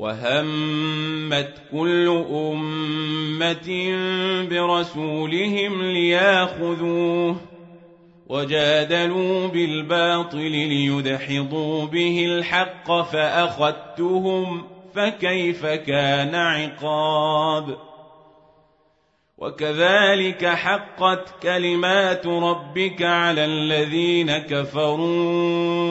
وهمت كل امه برسولهم لياخذوه وجادلوا بالباطل ليدحضوا به الحق فاخذتهم فكيف كان عقاب وكذلك حقت كلمات ربك على الذين كفروا